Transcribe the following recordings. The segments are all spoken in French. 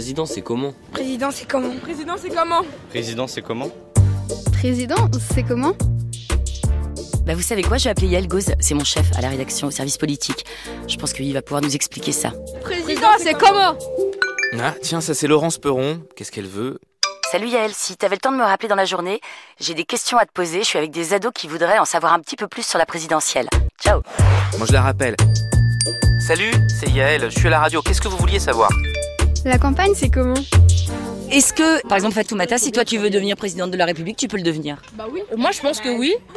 président, c'est comment Président, c'est comment Président, c'est comment Président, c'est comment Président, c'est comment Bah vous savez quoi, je vais appeler Yael Gauze, c'est mon chef à la rédaction au service politique. Je pense qu'il va pouvoir nous expliquer ça. Président, c'est comment Ah, tiens, ça c'est Laurence Perron. Qu'est-ce qu'elle veut Salut Yael, si t'avais le temps de me rappeler dans la journée, j'ai des questions à te poser, je suis avec des ados qui voudraient en savoir un petit peu plus sur la présidentielle. Ciao Moi je la rappelle. Salut, c'est Yael, je suis à la radio. Qu'est-ce que vous vouliez savoir La campagne, c'est comment Est-ce que, par exemple Fatoumata, si toi tu veux devenir présidente de la République, tu peux le devenir? Bah oui. Moi, je pense que oui.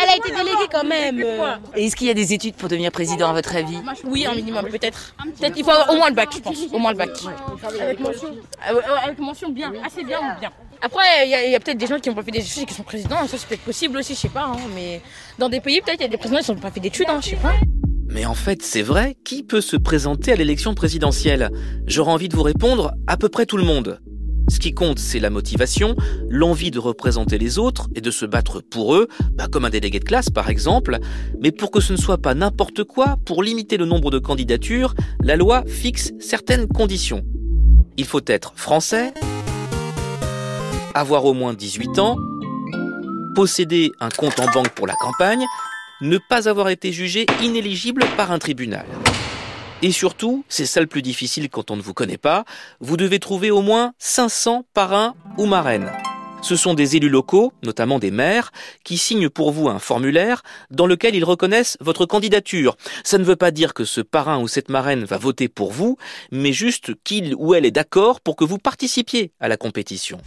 Elle a été déléguée quand même. Et est-ce qu'il y a des études pour devenir président à votre avis? Oui, un minimum, peut-être. Peut-être il faut avoir au moins le bac, je pense. Au moins le bac. Avec mention. Avec mention bien, assez bien ou bien. Après, il y a, il y a peut-être des gens qui n'ont pas fait des études et qui sont présidents. Ça, c'est peut-être possible aussi, je sais pas. hein, mais dans des pays, peut-être, il y a des présidents qui n'ont pas fait d'études, hein, je sais pas. Mais en fait, c'est vrai, qui peut se présenter à l'élection présidentielle? J'aurais envie de vous répondre, à peu près tout le monde. Ce qui compte, c'est la motivation, l'envie de représenter les autres et de se battre pour eux, bah comme un délégué de classe par exemple. Mais pour que ce ne soit pas n'importe quoi, pour limiter le nombre de candidatures, la loi fixe certaines conditions. Il faut être français, avoir au moins 18 ans, posséder un compte en banque pour la campagne, ne pas avoir été jugé inéligible par un tribunal. Et surtout, c'est ça le plus difficile quand on ne vous connaît pas, vous devez trouver au moins 500 parrains ou marraines. Ce sont des élus locaux, notamment des maires, qui signent pour vous un formulaire dans lequel ils reconnaissent votre candidature. Ça ne veut pas dire que ce parrain ou cette marraine va voter pour vous, mais juste qu'il ou elle est d'accord pour que vous participiez à la compétition.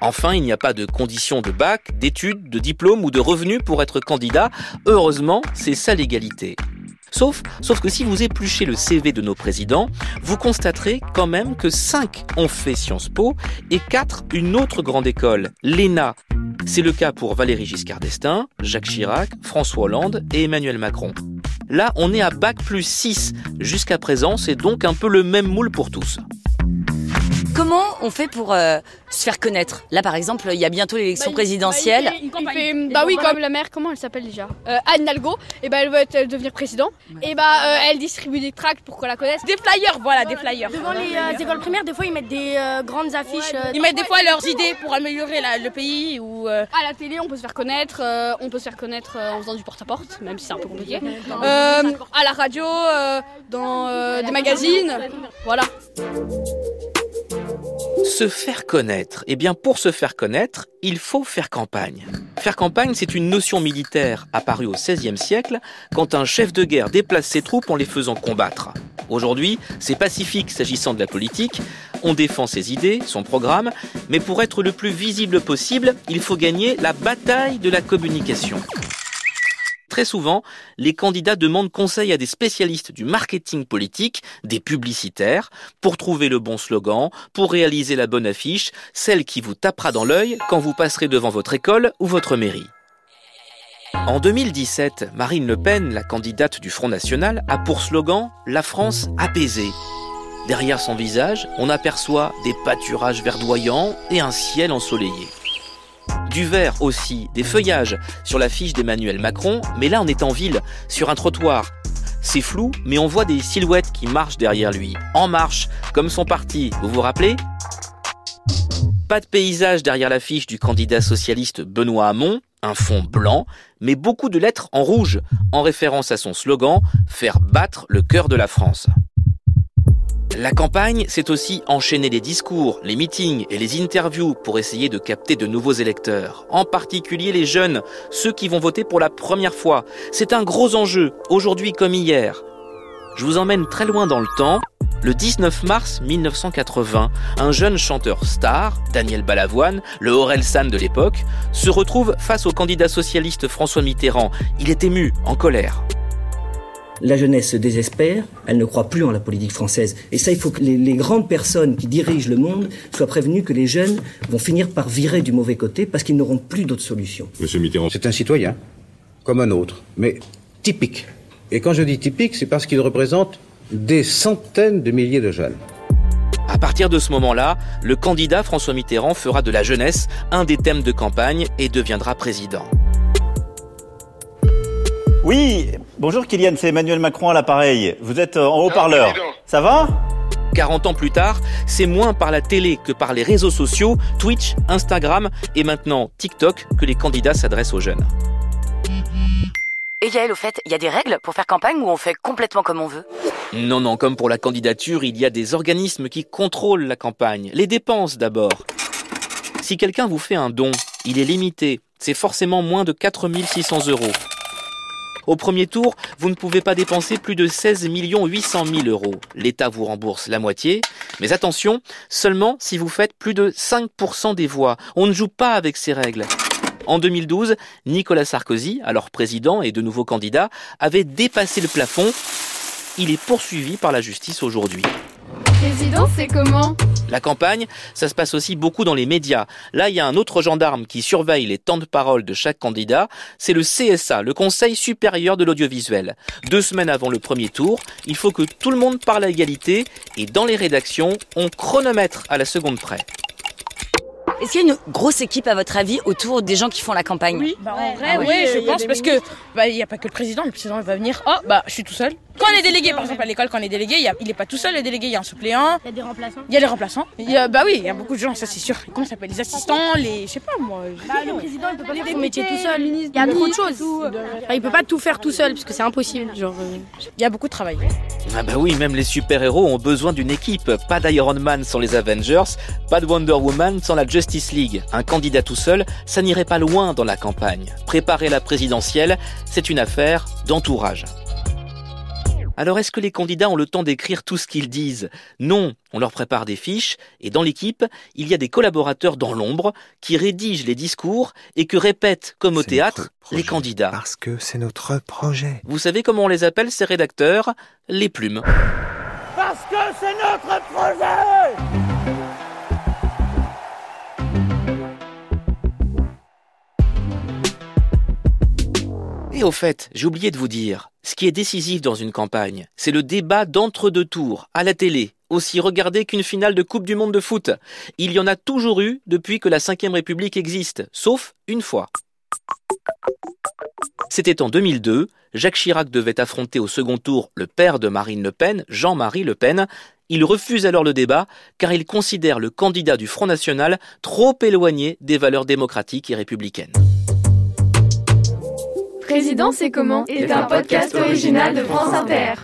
Enfin, il n'y a pas de conditions de bac, d'études, de diplôme ou de revenus pour être candidat. Heureusement, c'est ça l'égalité. Sauf, sauf que si vous épluchez le CV de nos présidents, vous constaterez quand même que 5 ont fait Sciences Po et 4 une autre grande école, l'ENA. C'est le cas pour Valéry Giscard d'Estaing, Jacques Chirac, François Hollande et Emmanuel Macron. Là, on est à bac plus 6. Jusqu'à présent, c'est donc un peu le même moule pour tous. Comment on fait pour euh, se faire connaître? Là par exemple, il y a bientôt l'élection présidentielle. Il fait- bah oui, comme la mère, comment elle s'appelle déjà? Euh, Anne Nalgo. Et bah elle veut être- devenir président. Et bah euh, elle distribue des tracts pour qu'on la connaisse. Des flyers, voilà, des flyers. Devant les euh, écoles primaires, des fois, ils mettent des euh, grandes affiches. euh, Ils mettent des fois leurs idées pour améliorer la- le pays ou. euh, À la télé, on peut se faire connaître. euh, on peut se faire connaître euh, en faisant du porte-à-porte, même si c'est un peu compliqué. Euh, à la radio, euh, dans euh, des magazines. Voilà. Se faire connaître. Eh bien, pour se faire connaître, il faut faire campagne. Faire campagne, c'est une notion militaire apparue au XVIe siècle, quand un chef de guerre déplace ses troupes en les faisant combattre. Aujourd'hui, c'est pacifique s'agissant de la politique. On défend ses idées, son programme, mais pour être le plus visible possible, il faut gagner la bataille de la communication. Très souvent, les candidats demandent conseil à des spécialistes du marketing politique, des publicitaires, pour trouver le bon slogan, pour réaliser la bonne affiche, celle qui vous tapera dans l'œil quand vous passerez devant votre école ou votre mairie. En 2017, Marine Le Pen, la candidate du Front National, a pour slogan La France apaisée. Derrière son visage, on aperçoit des pâturages verdoyants et un ciel ensoleillé. Du vert aussi, des feuillages sur l'affiche d'Emmanuel Macron, mais là on est en ville, sur un trottoir. C'est flou, mais on voit des silhouettes qui marchent derrière lui, en marche, comme son parti, vous vous rappelez? Pas de paysage derrière l'affiche du candidat socialiste Benoît Hamon, un fond blanc, mais beaucoup de lettres en rouge, en référence à son slogan Faire battre le cœur de la France. La campagne, c'est aussi enchaîner les discours, les meetings et les interviews pour essayer de capter de nouveaux électeurs, en particulier les jeunes, ceux qui vont voter pour la première fois. C'est un gros enjeu, aujourd'hui comme hier. Je vous emmène très loin dans le temps. Le 19 mars 1980, un jeune chanteur star, Daniel Balavoine, le Orelsan de l'époque, se retrouve face au candidat socialiste François Mitterrand. Il est ému, en colère. La jeunesse se désespère, elle ne croit plus en la politique française. Et ça, il faut que les, les grandes personnes qui dirigent le monde soient prévenues que les jeunes vont finir par virer du mauvais côté parce qu'ils n'auront plus d'autre solution. Monsieur Mitterrand, c'est un citoyen, comme un autre, mais typique. Et quand je dis typique, c'est parce qu'il représente des centaines de milliers de jeunes. À partir de ce moment-là, le candidat François Mitterrand fera de la jeunesse un des thèmes de campagne et deviendra président. Oui, bonjour Kylian, c'est Emmanuel Macron à l'appareil. Vous êtes euh, en haut-parleur. Ça va? 40 ans plus tard, c'est moins par la télé que par les réseaux sociaux, Twitch, Instagram et maintenant TikTok que les candidats s'adressent aux jeunes. Et Yael, au fait, il y a des règles pour faire campagne ou on fait complètement comme on veut? Non, non, comme pour la candidature, il y a des organismes qui contrôlent la campagne. Les dépenses d'abord. Si quelqu'un vous fait un don, il est limité. C'est forcément moins de 4600 euros. Au premier tour, vous ne pouvez pas dépenser plus de 16 800 000 euros. L'État vous rembourse la moitié. Mais attention, seulement si vous faites plus de 5% des voix. On ne joue pas avec ces règles. En 2012, Nicolas Sarkozy, alors président et de nouveau candidat, avait dépassé le plafond. Il est poursuivi par la justice aujourd'hui. Président, c'est comment? La campagne, ça se passe aussi beaucoup dans les médias. Là, il y a un autre gendarme qui surveille les temps de parole de chaque candidat. C'est le CSA, le Conseil supérieur de l'audiovisuel. Deux semaines avant le premier tour, il faut que tout le monde parle à égalité et dans les rédactions, on chronomètre à la seconde près. Est-ce qu'il y a une grosse équipe, à votre avis, autour des gens qui font la campagne? Oui, bah, en vrai, oui, je pense, parce que bah, il n'y a pas que le président, le président va venir, oh, bah, je suis tout seul. Quand on est délégué, par exemple, à l'école, quand on est délégué, il n'est pas tout seul, le délégué, il y a un suppléant. Il y a des remplaçants. Il y a les remplaçants. Il y a, bah oui, il y a beaucoup de gens, ça c'est sûr. Comment ça s'appelle Les assistants, les. Je sais pas moi. Bah, le président, il peut pas faire son métier tout seul. Il y a trop de choses. Enfin, il peut pas tout faire tout seul, parce que c'est impossible. Genre, euh, Il y a beaucoup de travail. Ah bah oui, même les super-héros ont besoin d'une équipe. Pas d'Iron Man sans les Avengers, pas de Wonder Woman sans la Justice League. Un candidat tout seul, ça n'irait pas loin dans la campagne. Préparer la présidentielle, c'est une affaire d'entourage. Alors est-ce que les candidats ont le temps d'écrire tout ce qu'ils disent? Non, on leur prépare des fiches et dans l'équipe, il y a des collaborateurs dans l'ombre qui rédigent les discours et que répètent comme au théâtre les candidats. Parce que c'est notre projet. Vous savez comment on les appelle ces rédacteurs? Les plumes. Parce que c'est notre projet Et au fait, j'ai oublié de vous dire, ce qui est décisif dans une campagne, c'est le débat d'entre-deux tours, à la télé, aussi regardé qu'une finale de Coupe du Monde de foot. Il y en a toujours eu depuis que la Ve République existe, sauf une fois. C'était en 2002, Jacques Chirac devait affronter au second tour le père de Marine Le Pen, Jean-Marie Le Pen. Il refuse alors le débat car il considère le candidat du Front National trop éloigné des valeurs démocratiques et républicaines. Président, c'est comment? Est un podcast original de France Inter.